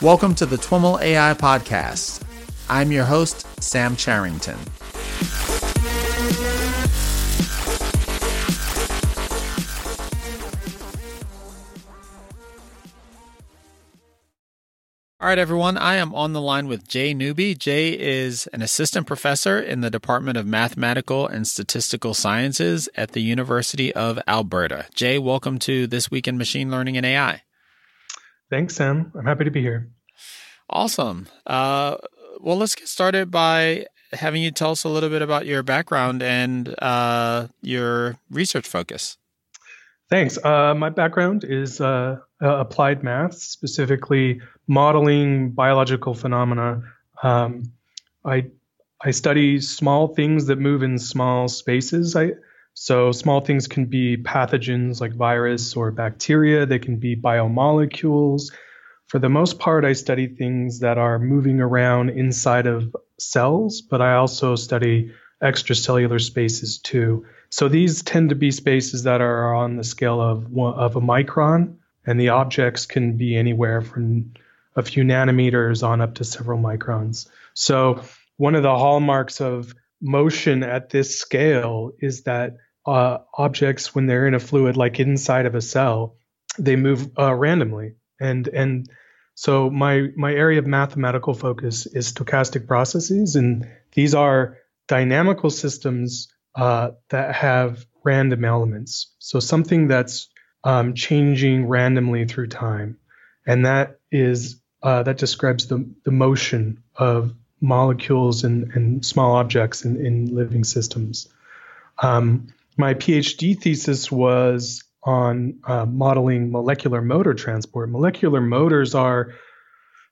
Welcome to the TWIML AI Podcast. I'm your host, Sam Charrington. All right, everyone. I am on the line with Jay Newby. Jay is an assistant professor in the Department of Mathematical and Statistical Sciences at the University of Alberta. Jay, welcome to This Week in Machine Learning and AI. Thanks, Sam. I'm happy to be here. Awesome. Uh, well, let's get started by having you tell us a little bit about your background and uh, your research focus. Thanks. Uh, my background is uh, applied math, specifically modeling biological phenomena. Um, I I study small things that move in small spaces. I so small things can be pathogens like virus or bacteria. They can be biomolecules. For the most part, I study things that are moving around inside of cells, but I also study extracellular spaces too. So these tend to be spaces that are on the scale of of a micron, and the objects can be anywhere from a few nanometers on up to several microns. So one of the hallmarks of motion at this scale is that uh, objects when they're in a fluid like inside of a cell they move uh, randomly. And and so my my area of mathematical focus is stochastic processes. And these are dynamical systems uh, that have random elements. So something that's um, changing randomly through time. And that is uh, that describes the, the motion of molecules and, and small objects in, in living systems. Um, my PhD thesis was on uh, modeling molecular motor transport. Molecular motors are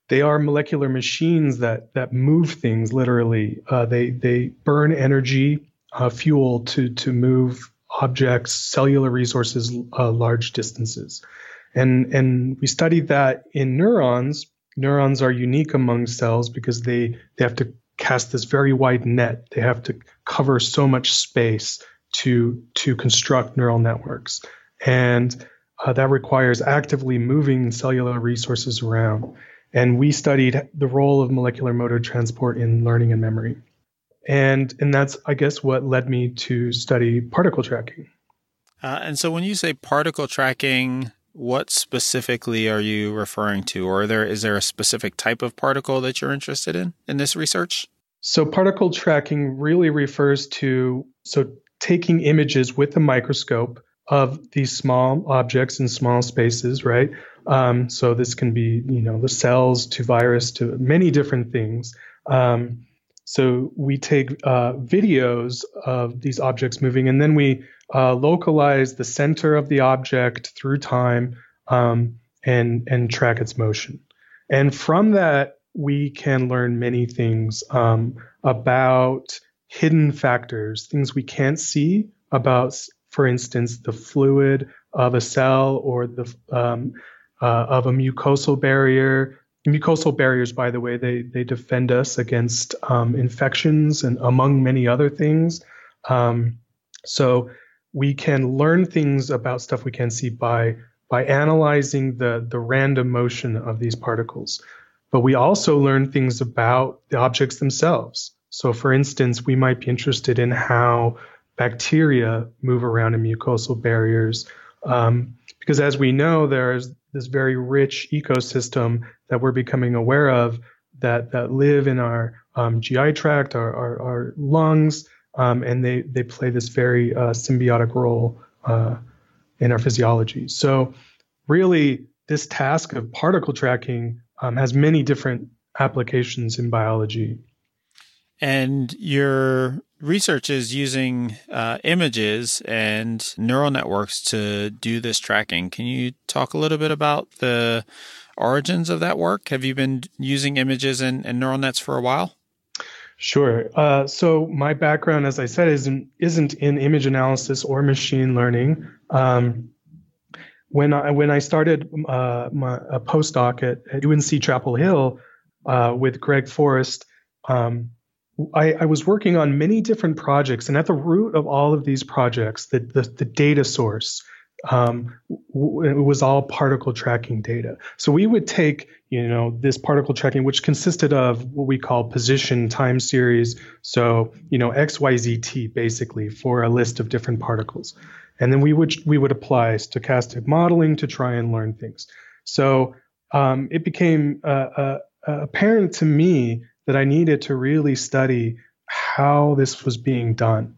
they are molecular machines that that move things literally. Uh, they they burn energy, uh, fuel to to move objects, cellular resources, uh, large distances, and and we studied that in neurons. Neurons are unique among cells because they they have to cast this very wide net. They have to cover so much space to to construct neural networks, and uh, that requires actively moving cellular resources around. And we studied the role of molecular motor transport in learning and memory, and and that's I guess what led me to study particle tracking. Uh, and so, when you say particle tracking, what specifically are you referring to, or there is there a specific type of particle that you're interested in in this research? So, particle tracking really refers to so taking images with a microscope of these small objects in small spaces, right? Um, so this can be, you know, the cells to virus to many different things. Um, so we take uh, videos of these objects moving, and then we uh, localize the center of the object through time um, and and track its motion. And from that, we can learn many things um, about hidden factors, things we can't see about, for instance, the fluid of a cell or the um, uh, of a mucosal barrier. Mucosal barriers, by the way, they they defend us against um, infections and among many other things. Um, so we can learn things about stuff we can't see by by analyzing the the random motion of these particles. But we also learn things about the objects themselves. So, for instance, we might be interested in how bacteria move around in mucosal barriers. Um, because as we know, there's this very rich ecosystem that we're becoming aware of that, that live in our um, GI tract, our, our, our lungs, um, and they, they play this very uh, symbiotic role uh, in our physiology. So, really, this task of particle tracking um, has many different applications in biology. And your research is using uh, images and neural networks to do this tracking. Can you talk a little bit about the origins of that work? Have you been using images and, and neural nets for a while? Sure. Uh, so my background, as I said, isn't isn't in image analysis or machine learning. Um, when I when I started uh, my, a postdoc at, at, UNC Chapel Hill uh, with Greg Forest, um, I, I, was working on many different projects, and at the root of all of these projects, the, the, the data source, um, w- it was all particle tracking data. So we would take, you know, this particle tracking, which consisted of what we call position time series. So, you know, X, Y, Z, T basically for a list of different particles. And then we would, we would apply stochastic modeling to try and learn things. So um, it became uh, uh, apparent to me that I needed to really study how this was being done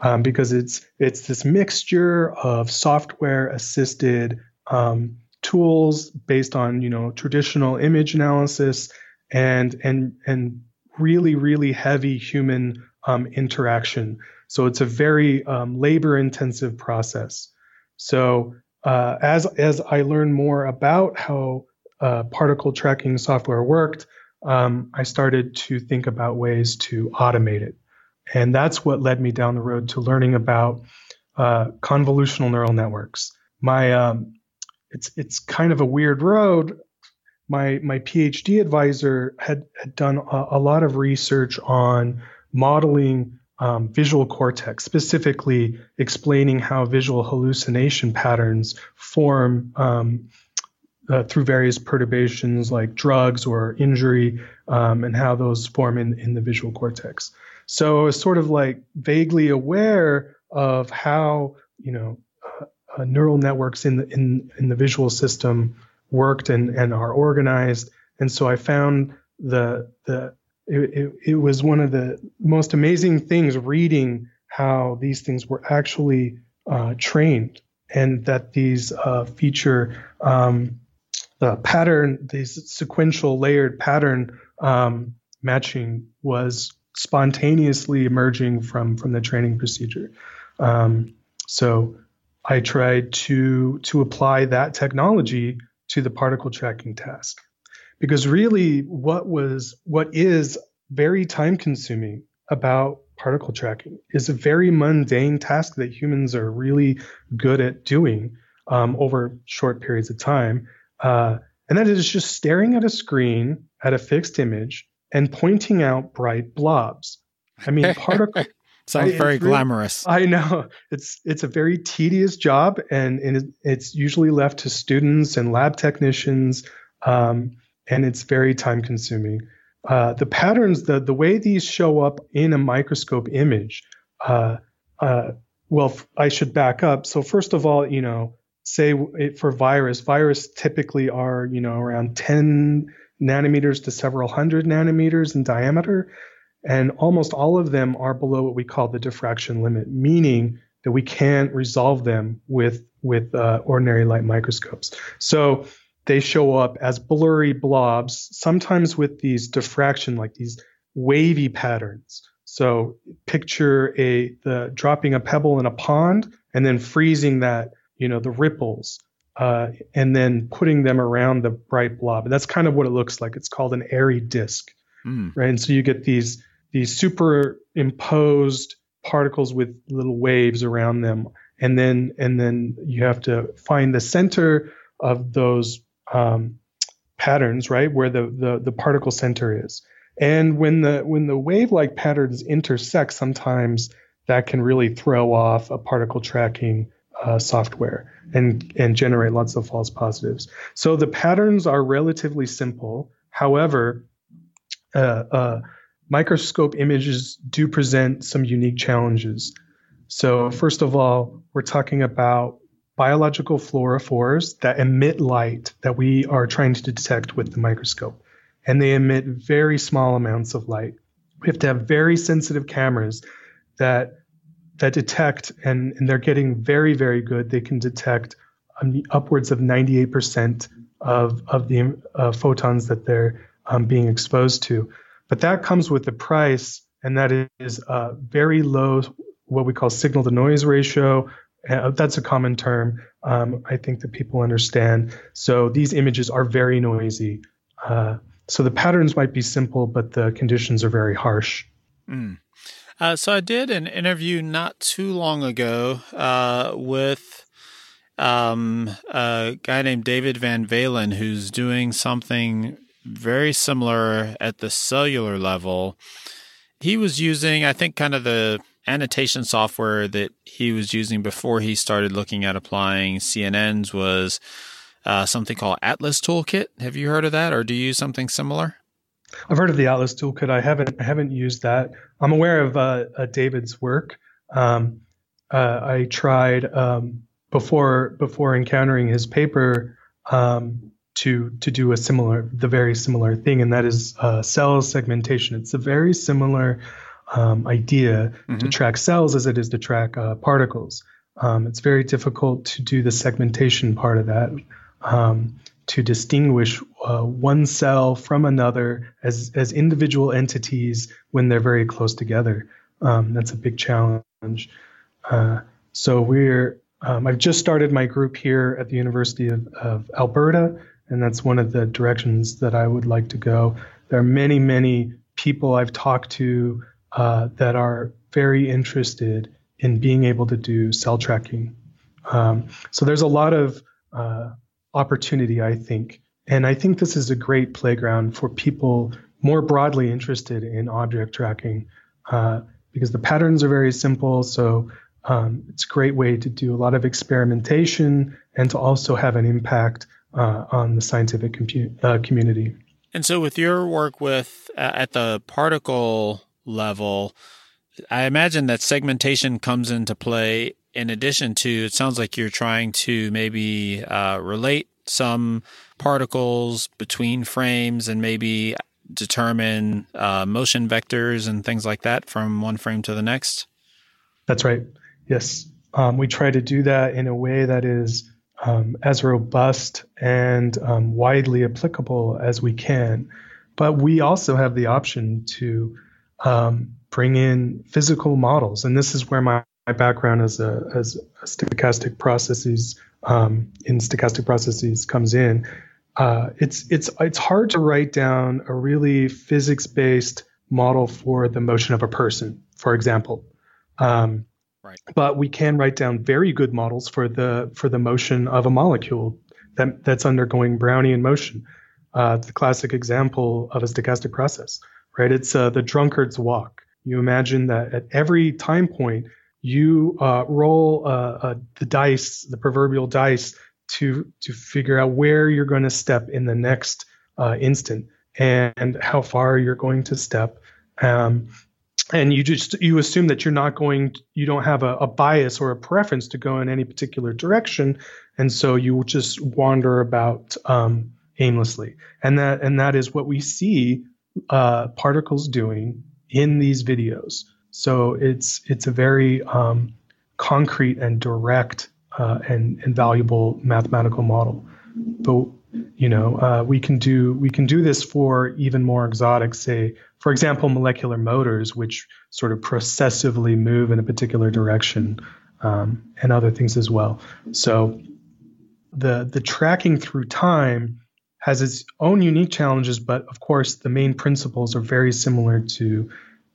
um, because it's it's this mixture of software assisted um, tools based on you know traditional image analysis and and and really really heavy human um, interaction. So it's a very um, labor intensive process. So uh, as as I learned more about how uh, particle tracking software worked, um, I started to think about ways to automate it. And that's what led me down the road to learning about uh, convolutional neural networks. My um, it's it's kind of a weird road. My my PhD advisor had had done a, a lot of research on modeling um, visual cortex, specifically explaining how visual hallucination patterns form um, uh, through various perturbations like drugs or injury, um, and how those form in, in the visual cortex. So I was sort of like vaguely aware of how you know uh, uh, neural networks in the in in the visual system worked and and are organized. And so I found the the it, it, it was one of the most amazing things reading how these things were actually uh, trained and that these uh, feature um, the pattern, these sequential layered pattern um, matching was spontaneously emerging from from the training procedure. Um, so I tried to to apply that technology to the particle tracking task because really what was what is very time consuming about particle tracking is a very mundane task that humans are really good at doing um, over short periods of time uh, and that is just staring at a screen at a fixed image and pointing out bright blobs. I mean, particle. Sounds very really, glamorous. I know it's it's a very tedious job, and, and it's usually left to students and lab technicians, um, and it's very time consuming. Uh, the patterns, the the way these show up in a microscope image, uh, uh, well, I should back up. So first of all, you know, say for virus, virus typically are you know around 10 nanometers to several hundred nanometers in diameter, and almost all of them are below what we call the diffraction limit, meaning that we can't resolve them with with uh, ordinary light microscopes. So they show up as blurry blobs, sometimes with these diffraction, like these wavy patterns. So picture a the dropping a pebble in a pond and then freezing that you know, the ripples, uh, and then putting them around the bright blob. And that's kind of what it looks like. It's called an airy disk, mm. right? And so you get these these superimposed particles with little waves around them, and then and then you have to find the center of those um, patterns, right, where the, the the particle center is. And when the when the wave-like patterns intersect, sometimes that can really throw off a particle tracking uh, software and and generate lots of false positives. So the patterns are relatively simple. However, uh, uh, microscope images do present some unique challenges. So first of all, we're talking about biological fluorophores that emit light that we are trying to detect with the microscope, and they emit very small amounts of light. We have to have very sensitive cameras that that detect, and, and they're getting very, very good. They can detect um, upwards of 98% of, of the uh, photons that they're um, being exposed to. But that comes with a price, and that is a very low, what we call signal to noise ratio. Uh, that's a common term. Um, I think that people understand. So these images are very noisy. Uh, so the patterns might be simple, but the conditions are very harsh. Mm. Uh, so I did an interview not too long ago uh, with um, a guy named David Van Valen who's doing something very similar at the cellular level. He was using, I think, kind of the annotation software that he was using before he started looking at applying CNNs was uh, something called Atlas Toolkit. Have you heard of that, or do you use something similar? I've heard of the Atlas Toolkit. I haven't I haven't used that. I'm aware of uh, uh, David's work. Um, uh, I tried um, before before encountering his paper um, to to do a similar the very similar thing, and that is uh, cell segmentation. It's a very similar um, idea mm-hmm. to track cells as it is to track uh, particles. Um, it's very difficult to do the segmentation part of that. To distinguish uh, one cell from another as, as individual entities when they're very close together. Um, that's a big challenge. Uh, so we're um, I've just started my group here at the University of, of, Alberta, and that's one of the directions that I would like to go. There are many, many people I've talked to uh, that are very interested in being able to do cell tracking. Um, so there's a lot of uh, opportunity, I think. And I think this is a great playground for people more broadly interested in object tracking uh, because the patterns are very simple. So um, it's a great way to do a lot of experimentation and to also have an impact uh, on the scientific compu- uh, community. And so, with your work with uh, at the particle level, I imagine that segmentation comes into play in addition to, it sounds like you're trying to maybe uh, relate some particles between frames and maybe determine uh, motion vectors and things like that from one frame to the next? That's right. Yes. Um, we try to do that in a way that is um, as robust and um, widely applicable as we can. But we also have the option to um, bring in physical models. And this is where my my background as a as a stochastic processes um, in stochastic processes comes in. Uh, it's it's it's hard to write down a really physics based model for the motion of a person, for example. Um, right. But we can write down very good models for the for the motion of a molecule that that's undergoing Brownian motion. Uh, the classic example of a stochastic process, right? It's uh, the drunkard's walk. You imagine that at every time point you uh, roll uh, uh, the dice, the proverbial dice, to to figure out where you're going to step in the next uh, instant and how far you're going to step. Um, and you just you assume that you're not going you don't have a, a, bias or a preference to go in any particular direction and so you just wander about um, aimlessly and that and that is what we see uh, particles doing in these videos so it's it's a very um, concrete and direct uh, and, and valuable mathematical model. But you know uh, we can do we can do this for even more exotic, say for example, molecular motors, which sort of processively move in a particular direction, um, and other things as well. So the the tracking through time has its own unique challenges, but of course the main principles are very similar to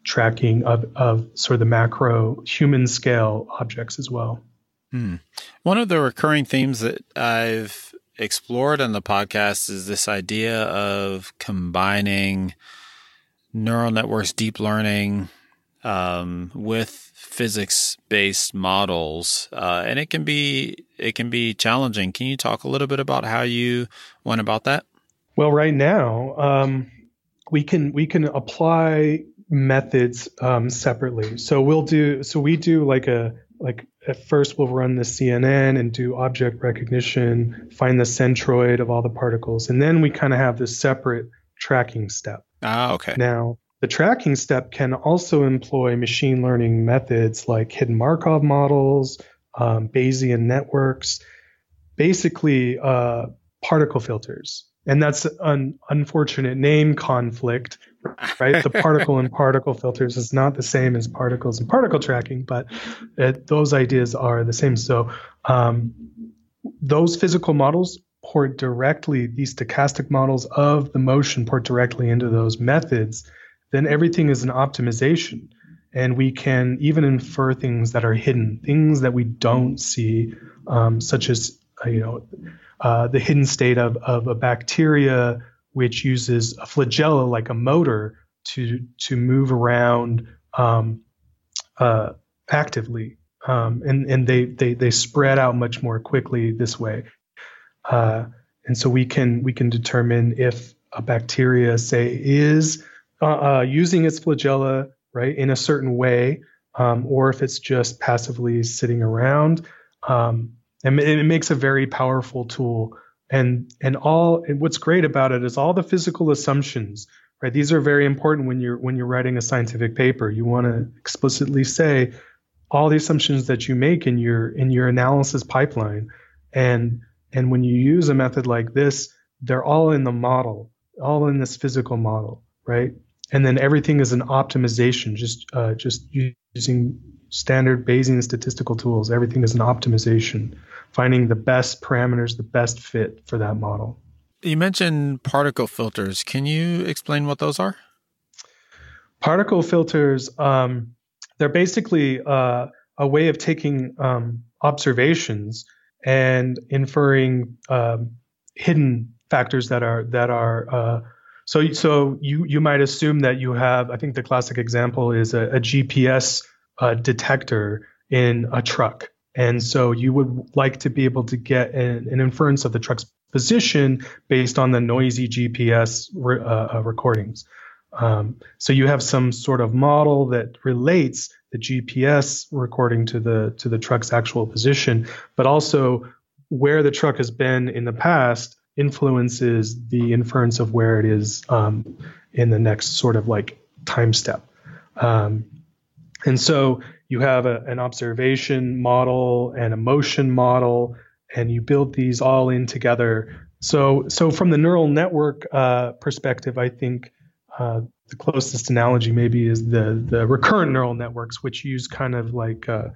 tracking of, of sort of the macro human scale objects as well. Hmm. One of the recurring themes that I've explored on the podcast is this idea of combining neural networks, deep learning, um, with physics-based models, uh, and it can be it can be challenging. Can you talk a little bit about how you went about that? Well, right now um, we can we can apply methods um, separately. So we'll do so we do like a like at first we'll run the CNN and do object recognition, find the centroid of all the particles, and then we kind of have this separate tracking step. Ah, okay. Now the tracking step can also employ machine learning methods like hidden Markov models, um, Bayesian networks, basically uh, particle filters and that's an unfortunate name conflict right? The particle and particle filters is not the same as particles and particle tracking but it, those ideas are the same. So um, those physical models port directly these stochastic models of the motion port directly into those methods then everything is an optimization. And we can even infer things that are hidden things that we don't see um, such as uh, you know uh, the hidden state of, of a bacteria which uses a flagella like a motor to to move around um, uh, actively, um, and and they, they they spread out much more quickly this way. Uh, and so we can we can determine if a bacteria, say, is uh, uh, using its flagella right in a certain way, um, or if it's just passively sitting around. Um, and it makes a very powerful tool. And and all and what's great about it is all the physical assumptions, right? These are very important when you're when you're writing a scientific paper. You want to explicitly say all the assumptions that you make in your in your analysis pipeline, and and when you use a method like this, they're all in the model, all in this physical model, right? And then everything is an optimization, just uh, just using standard Bayesian statistical tools. Everything is an optimization, finding the best parameters, the best fit for that model. You mentioned particle filters. Can you explain what those are? Particle filters, um, they're basically uh, a way of taking um, observations and inferring um, hidden factors that are that are uh, so so you you might assume that you have I think the classic example is a, a GPS uh, detector in a truck and so you would like to be able to get an, an inference of the truck's position based on the noisy GPS re, uh, uh, recordings. Um, so you have some sort of model that relates the GPS recording to the to the truck's actual position, but also where the truck has been in the past influences the inference of where it is um, in the next sort of like time step. Um, and so you have a, an observation model and a motion model, and you build these all in together. So, so from the neural network uh, perspective, I think uh, the closest analogy maybe is the the recurrent neural networks, which use kind of like uh,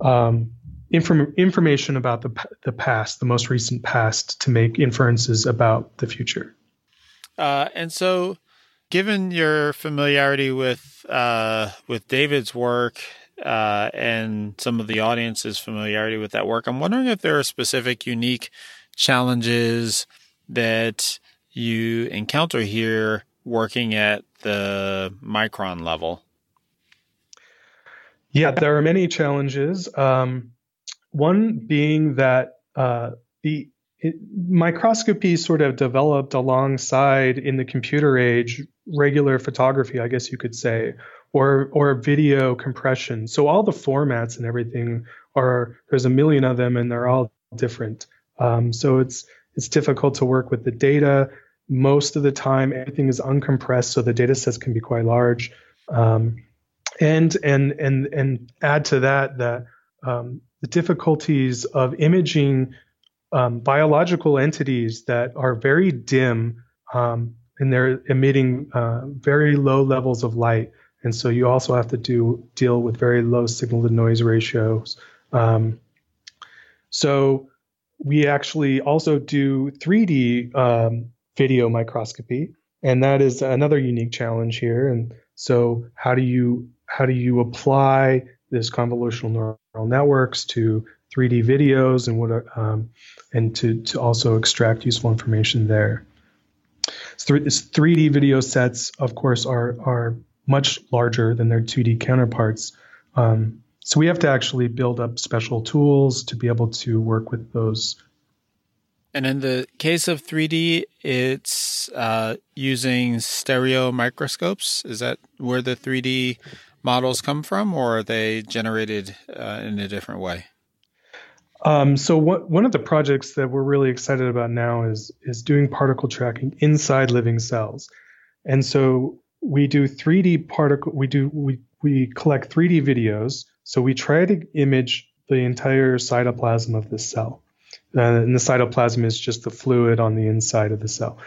um, inform- information about the the past, the most recent past, to make inferences about the future. Uh, and so, given your familiarity with uh, with David's work uh, and some of the audience's familiarity with that work, I'm wondering if there are specific, unique challenges that you encounter here working at the micron level? Yeah, there are many challenges. Um, one being that uh, the it, microscopy sort of developed alongside in the computer age regular photography, I guess you could say, or or video compression. So all the formats and everything are there's a million of them and they're all different. Um, so it's it's difficult to work with the data most of the time everything is uncompressed so the data sets can be quite large um, and and and and add to that that um, the difficulties of imaging um, biological entities that are very dim um, and they're emitting uh, very low levels of light and so you also have to do deal with very low signal to noise ratios um, so we actually also do 3d video microscopy, and that is another unique challenge here. And so, how do you how do you apply this convolutional neural networks to 3D videos and what um, and to to also extract useful information there. So 3D video sets, of course, are are much larger than their 2D counterparts. Um, so we have to actually build up special tools to be able to work with those and in the case of 3D, it's uh, using stereo microscopes. Is that where the 3D models come from, or are they generated uh, in a different way? Um, so what, one of the projects that we're really excited about now is is doing particle tracking inside living cells, and so we do 3D particle. We do we we collect 3D videos. So we try to image the entire cytoplasm of the cell. Uh, and the cytoplasm is just the fluid on the inside of the cell.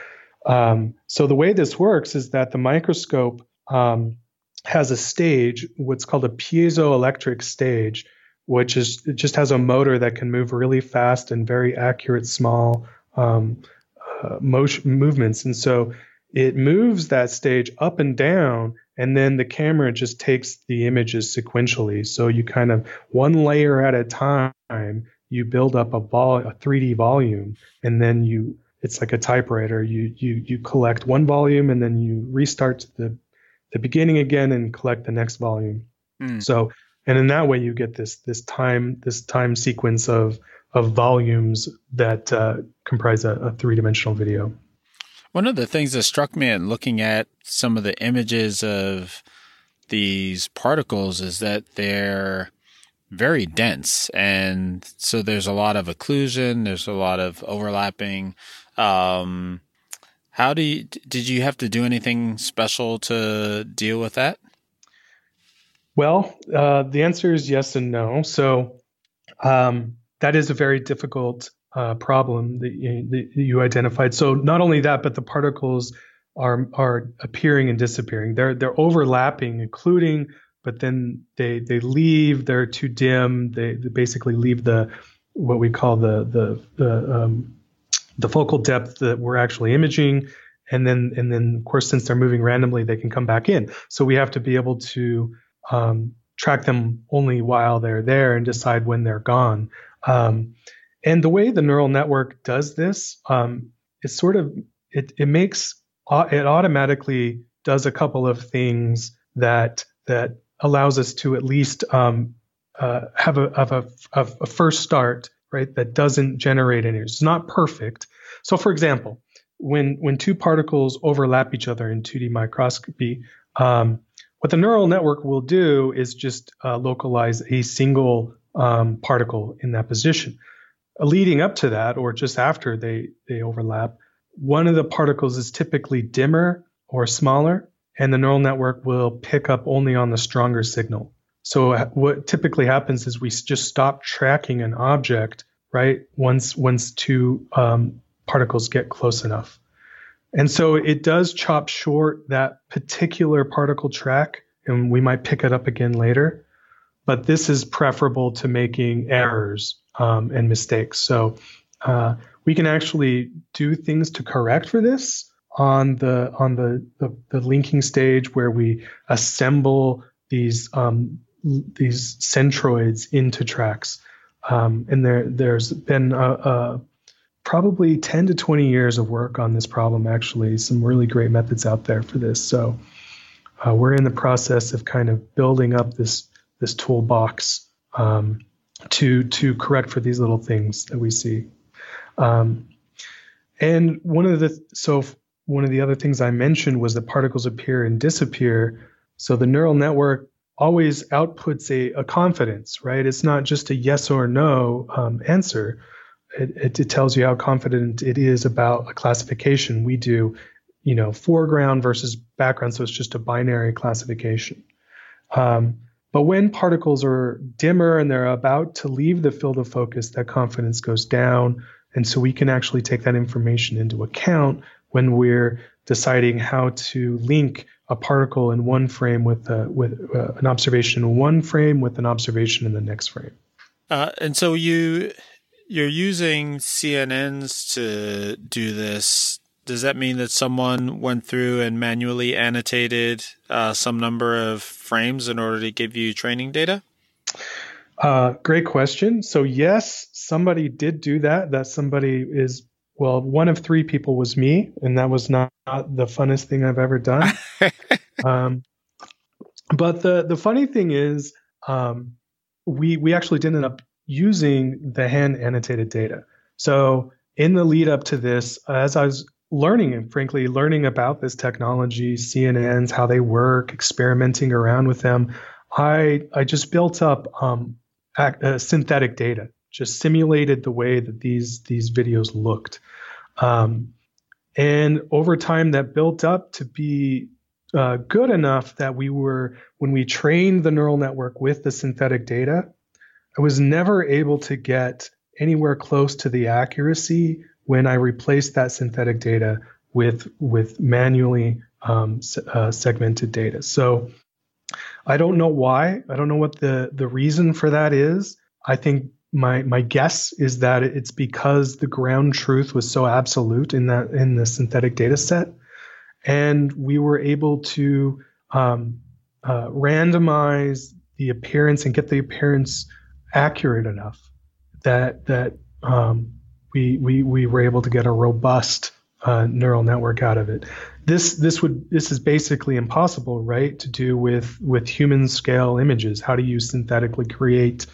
Um, so the way this works is that the microscope um, has a stage, what's called a piezoelectric stage, which is it just has a motor that can move really fast and very accurate small um, uh, motion movements. And so it moves that stage up and down, and then the camera just takes the images sequentially. So you kind of one layer at a time you build up a vol a 3D volume, and then you it's like a typewriter. You you you collect one volume and then you restart the the beginning again and collect the next volume. Mm. So, and in that way, you get this this time this time sequence of of volumes that uh, comprise a, a three dimensional video. One of the things that struck me in looking at some of the images of these particles is that they're very dense. And so there's a lot of occlusion, there's a lot of overlapping. Um, how do you, did you have to do anything special to deal with that? Well, uh, the answer is yes and no. So um, that is a very difficult uh, problem that you, that you, identified. So not only that, but the particles are are appearing and disappearing. They're they're overlapping, including, but then they they leave. They're too dim. They, they basically leave the what we call the the the um, the focal depth that we're actually imaging, and then and then of course since they're moving randomly, they can come back in. So we have to be able to um, track them only while they're there and decide when they're gone. Um, and the way the neural network does this, um, sort of it, it makes it automatically does a couple of things that that allows us to at least um, uh, have a have a, a, first start right that doesn't generate any. It's not perfect. So, for example, when when two particles overlap each other in 2D microscopy, um, what the neural network will do is just uh, localize a single um, particle in that position leading up to that or just after they, they overlap, one of the particles is typically dimmer or smaller, and the neural network will pick up only on the stronger signal. So what typically happens is we just stop tracking an object, right? Once once two um, particles get close enough, and so it does chop short that particular particle track, and we might pick it up again later. But this is preferable to making errors um, and mistakes. So uh, we can actually do things to correct for this on the on the, the, the linking stage where we assemble these um, these centroids into tracks. Um, and there there's been a, a probably 10 to 20 years of work on this problem actually some really great methods out there for this so uh, we're in the process of kind of building up this this toolbox um, to to correct for these little things that we see. Um, and one of the so one of the other things I mentioned was that particles appear and disappear. So the neural network always outputs a, a confidence, right? It's not just a yes or no um, answer. It, it, tells you how confident it is about a classification. We do, you know, foreground versus background, so it's just a binary classification. Um, but when particles are dimmer and they're about to leave the field of focus, that confidence goes down. And so we can actually take that information into account when we're deciding how to link a particle in one frame with, a, with uh, an observation in one frame with an observation in the next frame. Uh, and so you you're using CNNs to do this does that mean that someone went through and manually annotated uh, some number of frames in order to give you training data? Uh, great question. So yes, somebody did do that. That somebody is well, one of three people was me, and that was not, not the funnest thing I've ever done. um, but the the funny thing is, um, we we actually didn't end up using the hand annotated data. So in the lead up to this, as I was learning and frankly learning about this technology, CNNs, how they work, experimenting around with them, I I just built up um, uh, synthetic data, just simulated the way that these these videos looked, um, and over time that built up to be uh, good enough that we were when we trained the neural network with the synthetic data, I was never able to get anywhere close to the accuracy when I replaced that synthetic data with with manually um, uh, segmented data. So I don't know why. I don't know what the the reason for that is. I think my my guess is that it's because the ground truth was so absolute in that in the synthetic data set, and we were able to um, uh, randomize the appearance and get the appearance accurate enough that that um, we, we, we were able to get a robust uh, neural network out of it. This this would this is basically impossible, right? To do with with human scale images. How do you synthetically create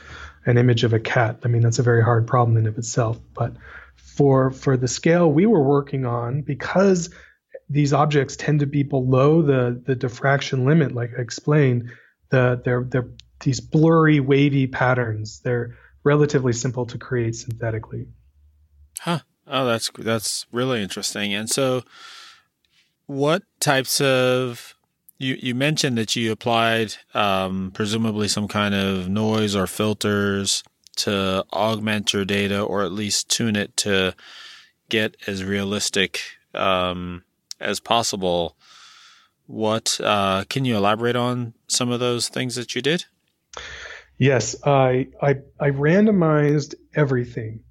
an image of a cat? I mean, that's a very hard problem in of itself. But for for the scale we were working on, because these objects tend to be below the the diffraction limit, like I explained, the they're they're these blurry, wavy patterns. They're relatively simple to create synthetically. Huh. Oh, that's that's really interesting. And so, what types of you you mentioned that you applied um, presumably some kind of noise or filters to augment your data, or at least tune it to get as realistic um, as possible. What uh, can you elaborate on some of those things that you did? Yes, I I, I randomized everything.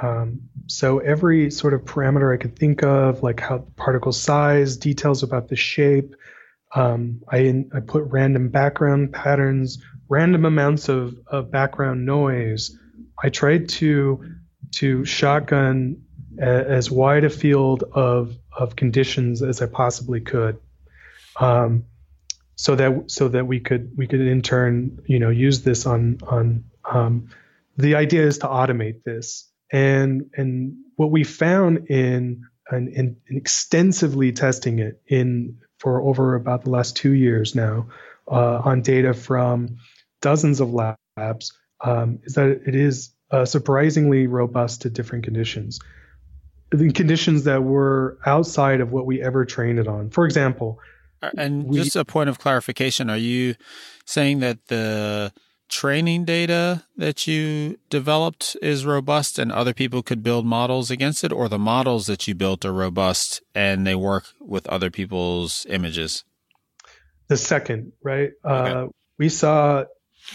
Um, so every sort of parameter I could think of, like how particle size, details about the shape. Um, I I put random background patterns, random amounts of, of background noise. I tried to to shotgun a, as wide a field of of conditions as I possibly could. Um, so that so that we could we could in turn you know use this on on um, the idea is to automate this. And and what we found in and in, in, extensively testing it in for over about the last two years now uh, on data from dozens of labs um, is that it is uh, surprisingly robust to different conditions. The conditions that were outside of what we ever trained it on. For example and we, just a point of clarification: Are you saying that the training data that you developed is robust and other people could build models against it, or the models that you built are robust and they work with other people's images? The second, right? Okay. Uh, we saw,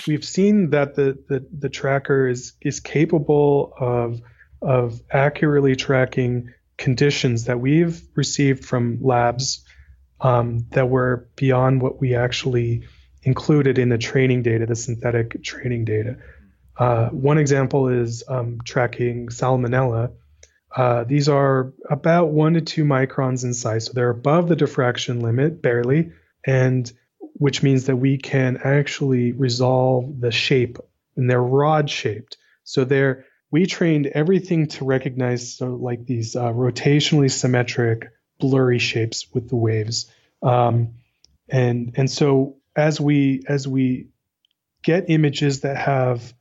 we've seen that the, the the tracker is is capable of of accurately tracking conditions that we've received from labs um, that were beyond what we actually included in the training data, the synthetic training data. Uh, one example is um, tracking salmonella. Uh, these are about one to two microns in size, so they're above the diffraction limit barely, and which means that we can actually resolve the shape, and they're rod shaped. So they're we trained everything to recognize so like these uh, rotationally symmetric blurry shapes with the waves. Um, and and so as we as we get images that have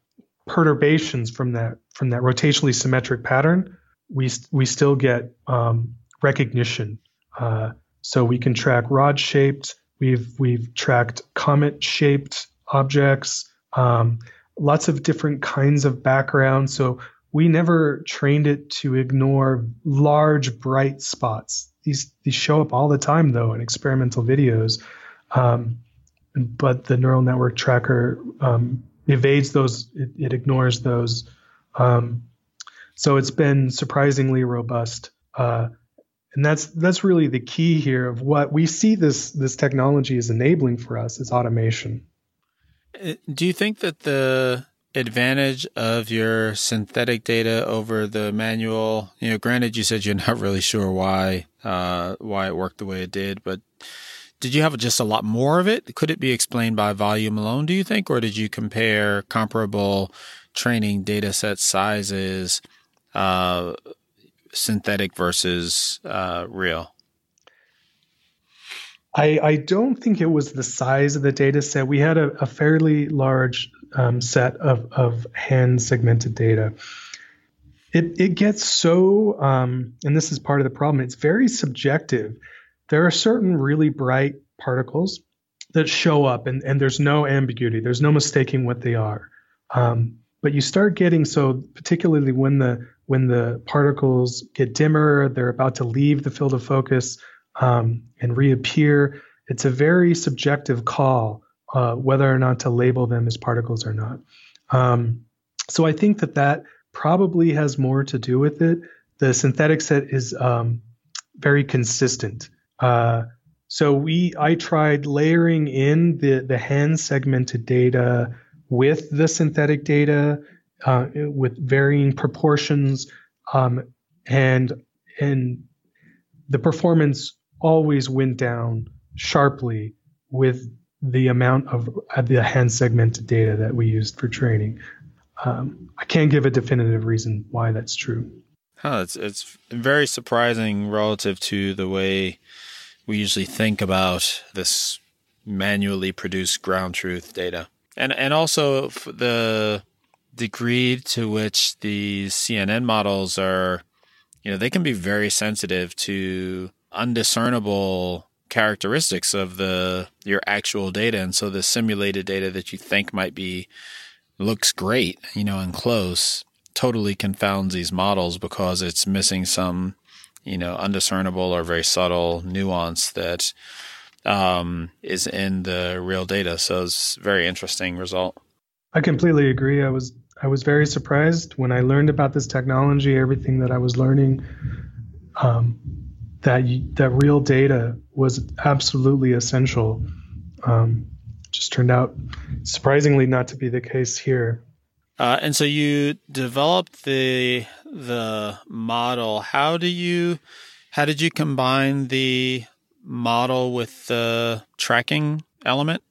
perturbations from that from that rotationally symmetric pattern, we we still get um, recognition. Uh, so we can track rod shaped. We've we've tracked comet shaped objects. Um, lots of different kinds of background. So we never trained it to ignore large bright spots these these show up all the time though in experimental videos, um, but the neural network tracker um, evades those. It, it ignores those. Um, so it's been surprisingly robust. Uh, and that's that's really the key here of what we see this this technology is enabling for us is automation. Uh, do you think that the advantage of your synthetic data over the manual? You know, granted, you said you're not really sure why uh, why it worked the way it did, but did you have just a lot more of it? Could it be explained by volume alone? Do you think, or did you compare comparable training data set sizes, uh, synthetic versus uh, real? I, I, don't think it was the size of the data set. We had a, a fairly large um, set of, of hand segmented data. It, it gets so, um, and this is part of the problem, it's very subjective. There are certain really bright particles that show up, and, and there's no ambiguity, there's no mistaking what they are. Um, but you start getting so, particularly when the when the particles get dimmer, they're about to leave the field of focus um, and reappear. It's a very subjective call uh, whether or not to label them as particles or not. Um, so I think that that probably has more to do with it. The synthetic set is um, very consistent. Uh, so we, I tried layering in the the hand segmented data with the synthetic data uh, with varying proportions, um, and and the performance always went down sharply with the amount of uh, the hand segmented data that we used for training. Um, I can't give a definitive reason why that's true. Huh, it's it's very surprising relative to the way we usually think about this manually produced ground truth data, and and also the degree to which these CNN models are, you know, they can be very sensitive to undiscernible characteristics of the your actual data. And so the simulated data that you think might be looks great you know and close totally confounds these models because it's missing some you know undiscernible or very subtle nuance that um, is in the real data. So it's very interesting result. I completely agree. I was i was very surprised when i learned about this technology everything that i was learning. Um, that that real data was absolutely essential. Um, just turned out surprisingly not to be the case here. Uh, and so you developed the the model. How do you how did you combine the model with the tracking element?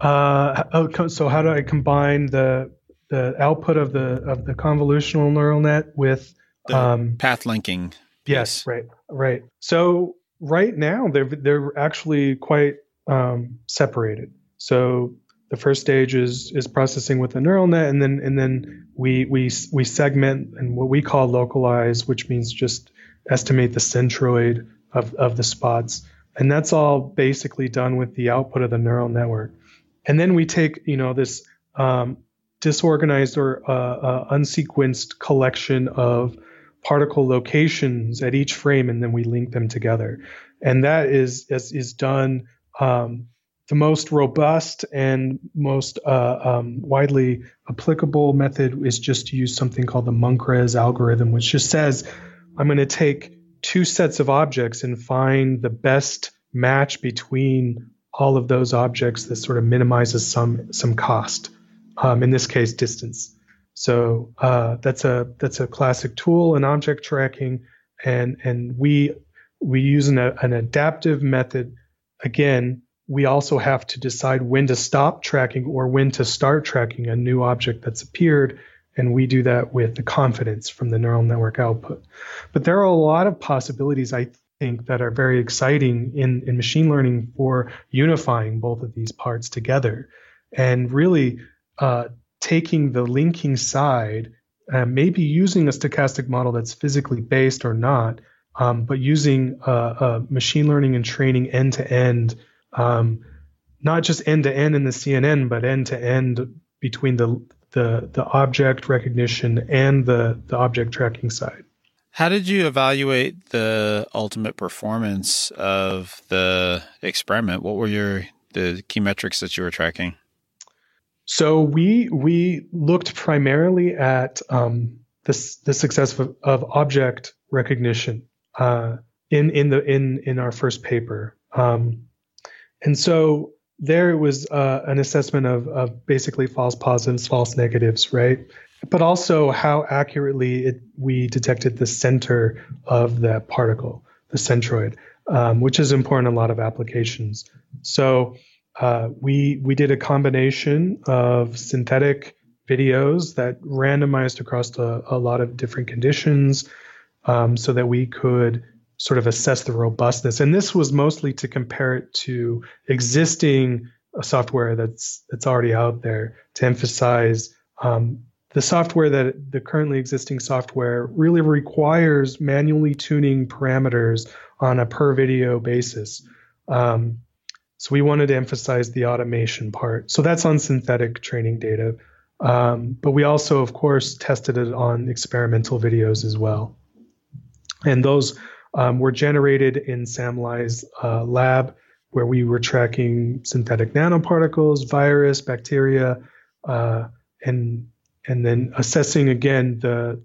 Uh, oh, so how do I combine the the output of the of the convolutional neural net with the um, path linking? Yes, right, right. So right now they're they're actually quite um, separated. So the first stage is is processing with a neural net, and then and then we we we segment and what we call localize, which means just estimate the centroid of of the spots, and that's all basically done with the output of the neural network. And then we take you know this um, disorganized or uh, uh, unsequenced collection of particle locations at each frame, and then we link them together. And that is is, is done. Um, the most robust and most uh, um, widely applicable method is just to use something called the Munkres algorithm, which just says I'm going to take two sets of objects and find the best match between all of those objects that sort of minimizes some some cost. Um, in this case, distance. So uh, that's a that's a classic tool in object tracking, and and we we use an, an adaptive method. Again, we also have to decide when to stop tracking or when to start tracking a new object that's appeared, and we do that with the confidence from the neural network output. But there are a lot of possibilities, I think, that are very exciting in, in machine learning for unifying both of these parts together, and really. Uh, taking the linking side, maybe using a stochastic model that's physically based or not, um, but using uh, uh, machine learning and training end to end, not just end to end in the CNN, but end to end between the, the the object recognition and the the object tracking side. How did you evaluate the ultimate performance of the experiment? What were your the key metrics that you were tracking? So we we looked primarily at um, the the success of, of object recognition uh, in in the in in our first paper, um, and so there it was uh, an assessment of of basically false positives, false negatives, right? But also how accurately it, we detected the center of that particle, the centroid, um, which is important in a lot of applications. So uh, we we did a combination of synthetic videos that randomized across a, a lot of different conditions, um, so that we could sort of assess the robustness. And this was mostly to compare it to existing uh, software that's that's already out there to emphasize um, the software that the currently existing software really requires manually tuning parameters on a per video basis. Um, so we wanted to emphasize the automation part. So that's on synthetic training data. Um, but we also, of course, tested it on experimental videos as well. And those um, were generated in Sam Lai's uh, lab, where we were tracking synthetic nanoparticles, virus, bacteria, uh, and and then assessing again the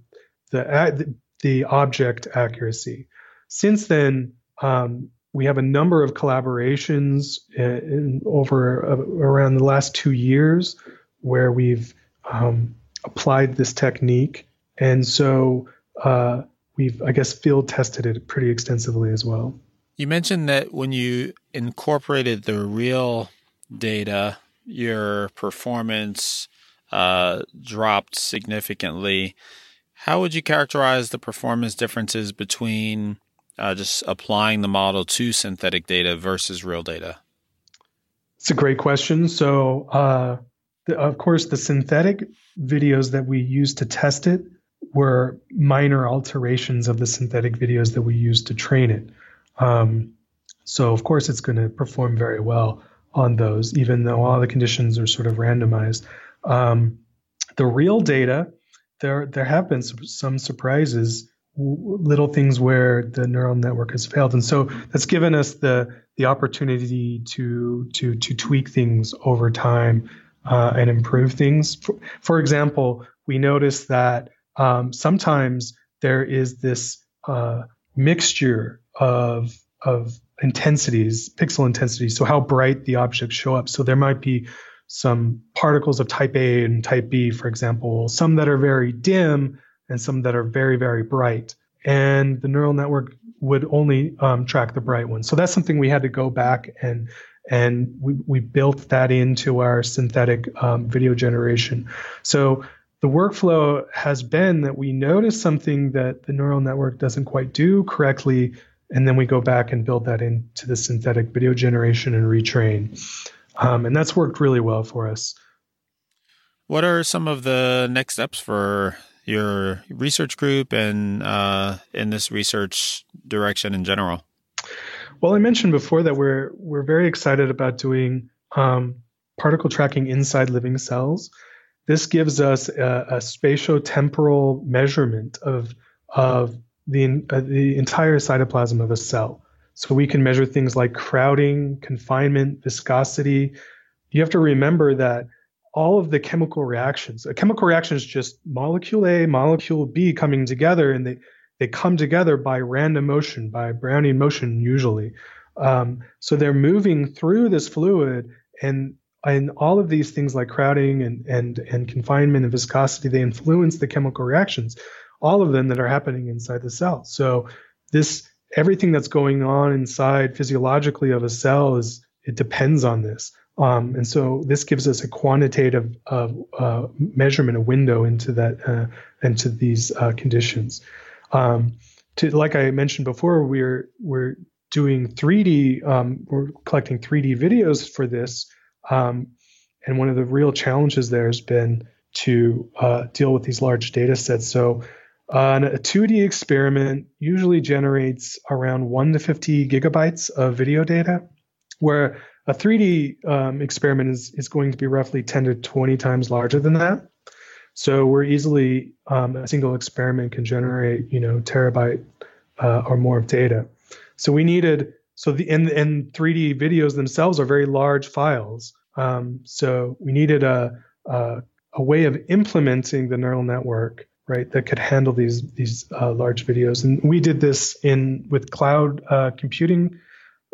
the the object accuracy. Since then, um, we have a number of collaborations in, in over uh, around the last two years where we've um, applied this technique. And so uh, we've I guess field tested it pretty extensively as well. You mentioned that when you incorporated the real data, your performance uh, dropped significantly. How would you characterize the performance differences between uh, just applying the model to synthetic data versus real data? It's a great question. So, uh, the, of course, the synthetic videos that we used to test it were minor alterations of the synthetic videos that we used to train it. Um, so, of course, it's going to perform very well on those, even though all the conditions are sort of randomized. Um, the real data, there there have been some, some surprises, little things where the neural network has failed, and so that's given us the the opportunity to to to tweak things over time uh, and improve things. For, for, example, we notice that um, sometimes there is this uh, mixture of of intensities, pixel intensities, so how bright the objects show up. So there might be some particles of type A and type B, for example, some that are very dim and some that are very, very bright. And the neural network would only um, track the bright ones. So that's something we had to go back and and we, we built that into our synthetic um, video generation. So the workflow has been that we notice something that the neural network doesn't quite do correctly and then we go back and build that into the synthetic video generation and retrain. Um, and that's worked really well for us. What are some of the next steps for your research group and uh, in this research direction in general? Well, I mentioned before that we're we're very excited about doing um, particle tracking inside living cells. This gives us a, a spatio-temporal measurement of of the, uh, the entire cytoplasm of a cell. So we can measure things like crowding, confinement, viscosity. You have to remember that all of the chemical reactions, a chemical reaction is just molecule A, molecule B coming together, and they, they come together by random motion, by Brownian motion usually. Um, so they're moving through this fluid, and and all of these things like crowding and and and confinement and viscosity, they influence the chemical reactions all of them that are happening inside the cell. So this everything that's going on inside physiologically of a cell is it depends on this. Um, and so this gives us a quantitative uh, uh, measurement, a window into that, uh, into these uh, conditions. Um, to, like I mentioned before, we're we're doing 3D, um, we're collecting 3D videos for this, um, and one of the real challenges there has been to uh, deal with these large data sets. So uh, a 2D experiment usually generates around 1 to 50 gigabytes of video data, where a 3D um, experiment is, is going to be roughly 10 to 20 times larger than that. So we're easily, um, a single experiment can generate, you know, terabyte uh, or more of data. So we needed, so the, and, and 3D videos themselves are very large files. Um, so we needed a, a, a way of implementing the neural network right that could handle these these uh, large videos and we did this in with cloud uh, computing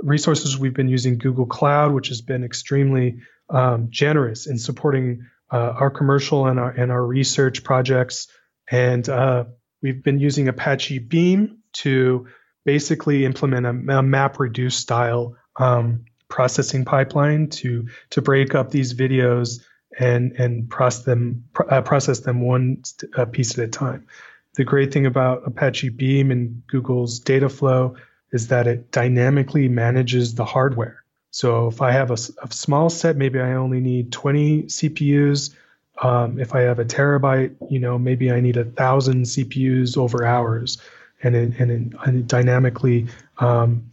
resources we've been using google cloud which has been extremely um, generous in supporting uh, our commercial and our and our research projects and uh, we've been using apache beam to basically implement a, a map reduce style um, processing pipeline to to break up these videos and and process them uh, process them one uh, piece at a time. The great thing about Apache Beam and Google's Dataflow is that it dynamically manages the hardware. So if I have a, a small set, maybe I only need 20 CPUs. Um, if I have a terabyte, you know, maybe I need a thousand CPUs over hours, and it, and it, and it dynamically um,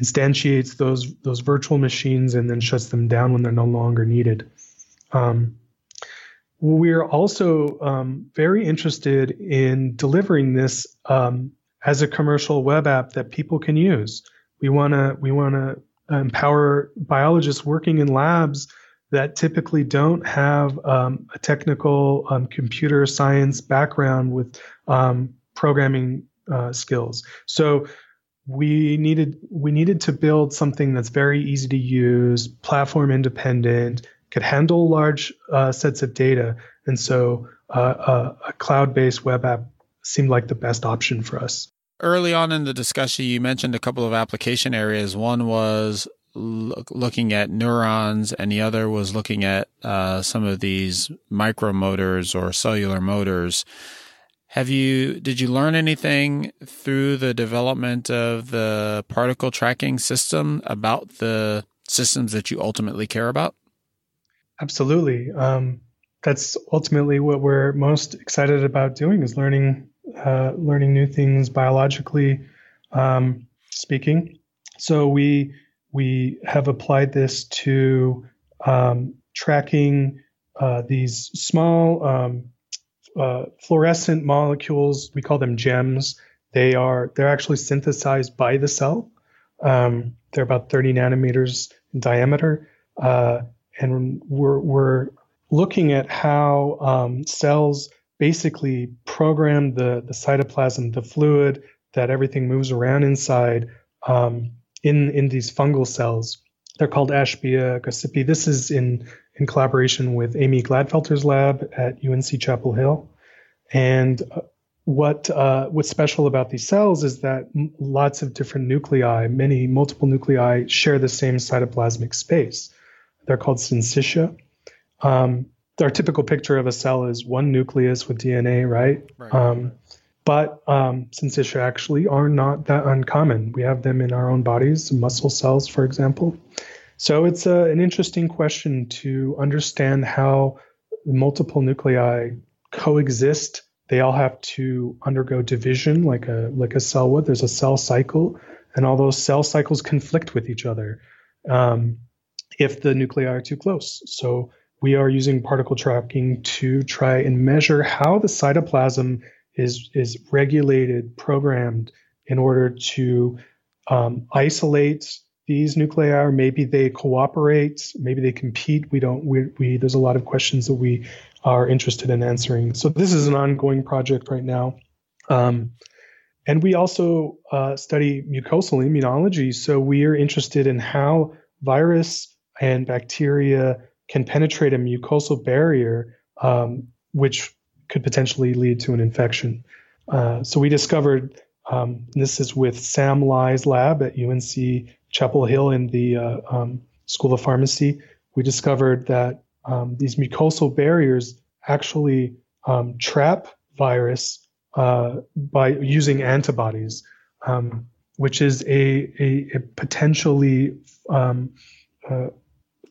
instantiates those those virtual machines and then shuts them down when they're no longer needed. Um, we're also um, very interested in delivering this um, as a commercial web app that people can use. We want to we want to empower biologists working in labs that typically don't have um, a technical um, computer science background with um, programming uh, skills. So we needed we needed to build something that's very easy to use, platform independent, could handle large uh, sets of data. And so uh, a, a cloud based web app seemed like the best option for us. Early on in the discussion, you mentioned a couple of application areas. One was looking at neurons, and the other was looking at uh, some of these micromotors or cellular motors. Have you did you learn anything through the development of the particle tracking system about the systems that you ultimately care about? Absolutely. Um, that's ultimately what we're most excited about doing is learning uh, learning new things biologically um, speaking. So we we have applied this to um, tracking uh, these small um, uh, fluorescent molecules. We call them gems. They are they're actually synthesized by the cell. Um, they're about 30 nanometers in diameter, uh, and we're we're looking at how um, cells basically program the the cytoplasm, the fluid that everything moves around inside um, in in these fungal cells. They're called Ashbya gossypii. This is in in collaboration with Amy Gladfelter's lab at UNC Chapel Hill. And uh, what uh, what's special about these cells is that lots of different nuclei, many multiple nuclei, share the same cytoplasmic space. They're called syncytia. Um, our typical picture of a cell is one nucleus with DNA, right? right. Um, but um, syncytia actually are not that uncommon. We have them in our own bodies, muscle cells, for example. So it's a, an interesting question to understand how multiple nuclei coexist. They all have to undergo division, like a like a cell would. There's a cell cycle, and all those cell cycles conflict with each other um, if the nuclei are too close. So we are using particle tracking to try and measure how the cytoplasm is is regulated, programmed in order to um, isolate these nuclei. Or maybe they cooperate maybe they compete. We don't we, we there's a lot of questions that we are interested in answering. So this is an ongoing project right now. Um, and we also uh, study mucosal immunology. So we are interested in how virus and bacteria can penetrate a mucosal barrier um, which could potentially lead to an infection. Uh, so we discovered um, this is with Sam Lai's lab at UNC Chapel Hill in the uh, um, School of Pharmacy. We discovered that um, these mucosal barriers actually um, trap virus uh, by using antibodies, um, which is a, a, a potentially uh,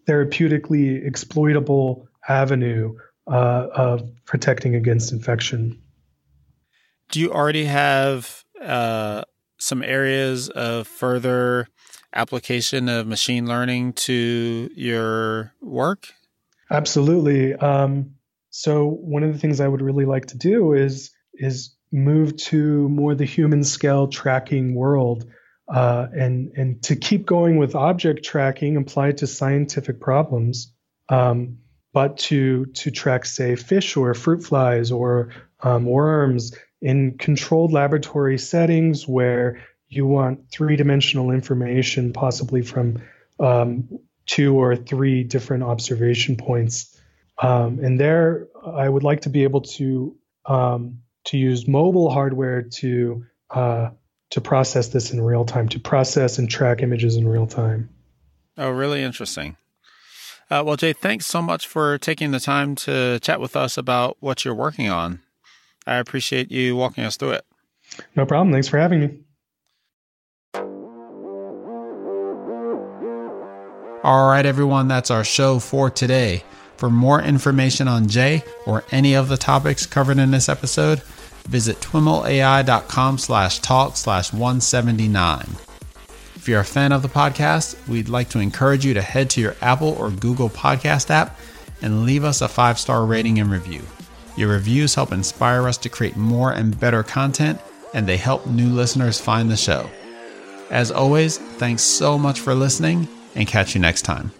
therapeutically exploitable avenue uh, of protecting against infection. Do you already have uh, some areas of further application of machine learning to your work? Absolutely. Um, so one of the things I would really like to do is is move to more the human scale tracking world, uh, and and to keep going with object tracking applied to scientific problems. Um, but to to track say fish or fruit flies or um, worms in controlled laboratory settings where you want three dimensional information, possibly from um, two or three different observation points. Um, and there, I would like to be able to um, to use mobile hardware to uh, to process this in real time, to process and track images in real time. Oh, really interesting. Uh, well, Jay, thanks so much for taking the time to chat with us about what you're working on. I appreciate you walking us through it. No problem. Thanks for having me. All right, everyone, that's our show for today. For more information on Jay or any of the topics covered in this episode, visit twimlai.com slash talk slash 179. If you're a fan of the podcast, we'd like to encourage you to head to your Apple or Google podcast app and leave us a five star rating and review. Your reviews help inspire us to create more and better content, and they help new listeners find the show. As always, thanks so much for listening, and catch you next time.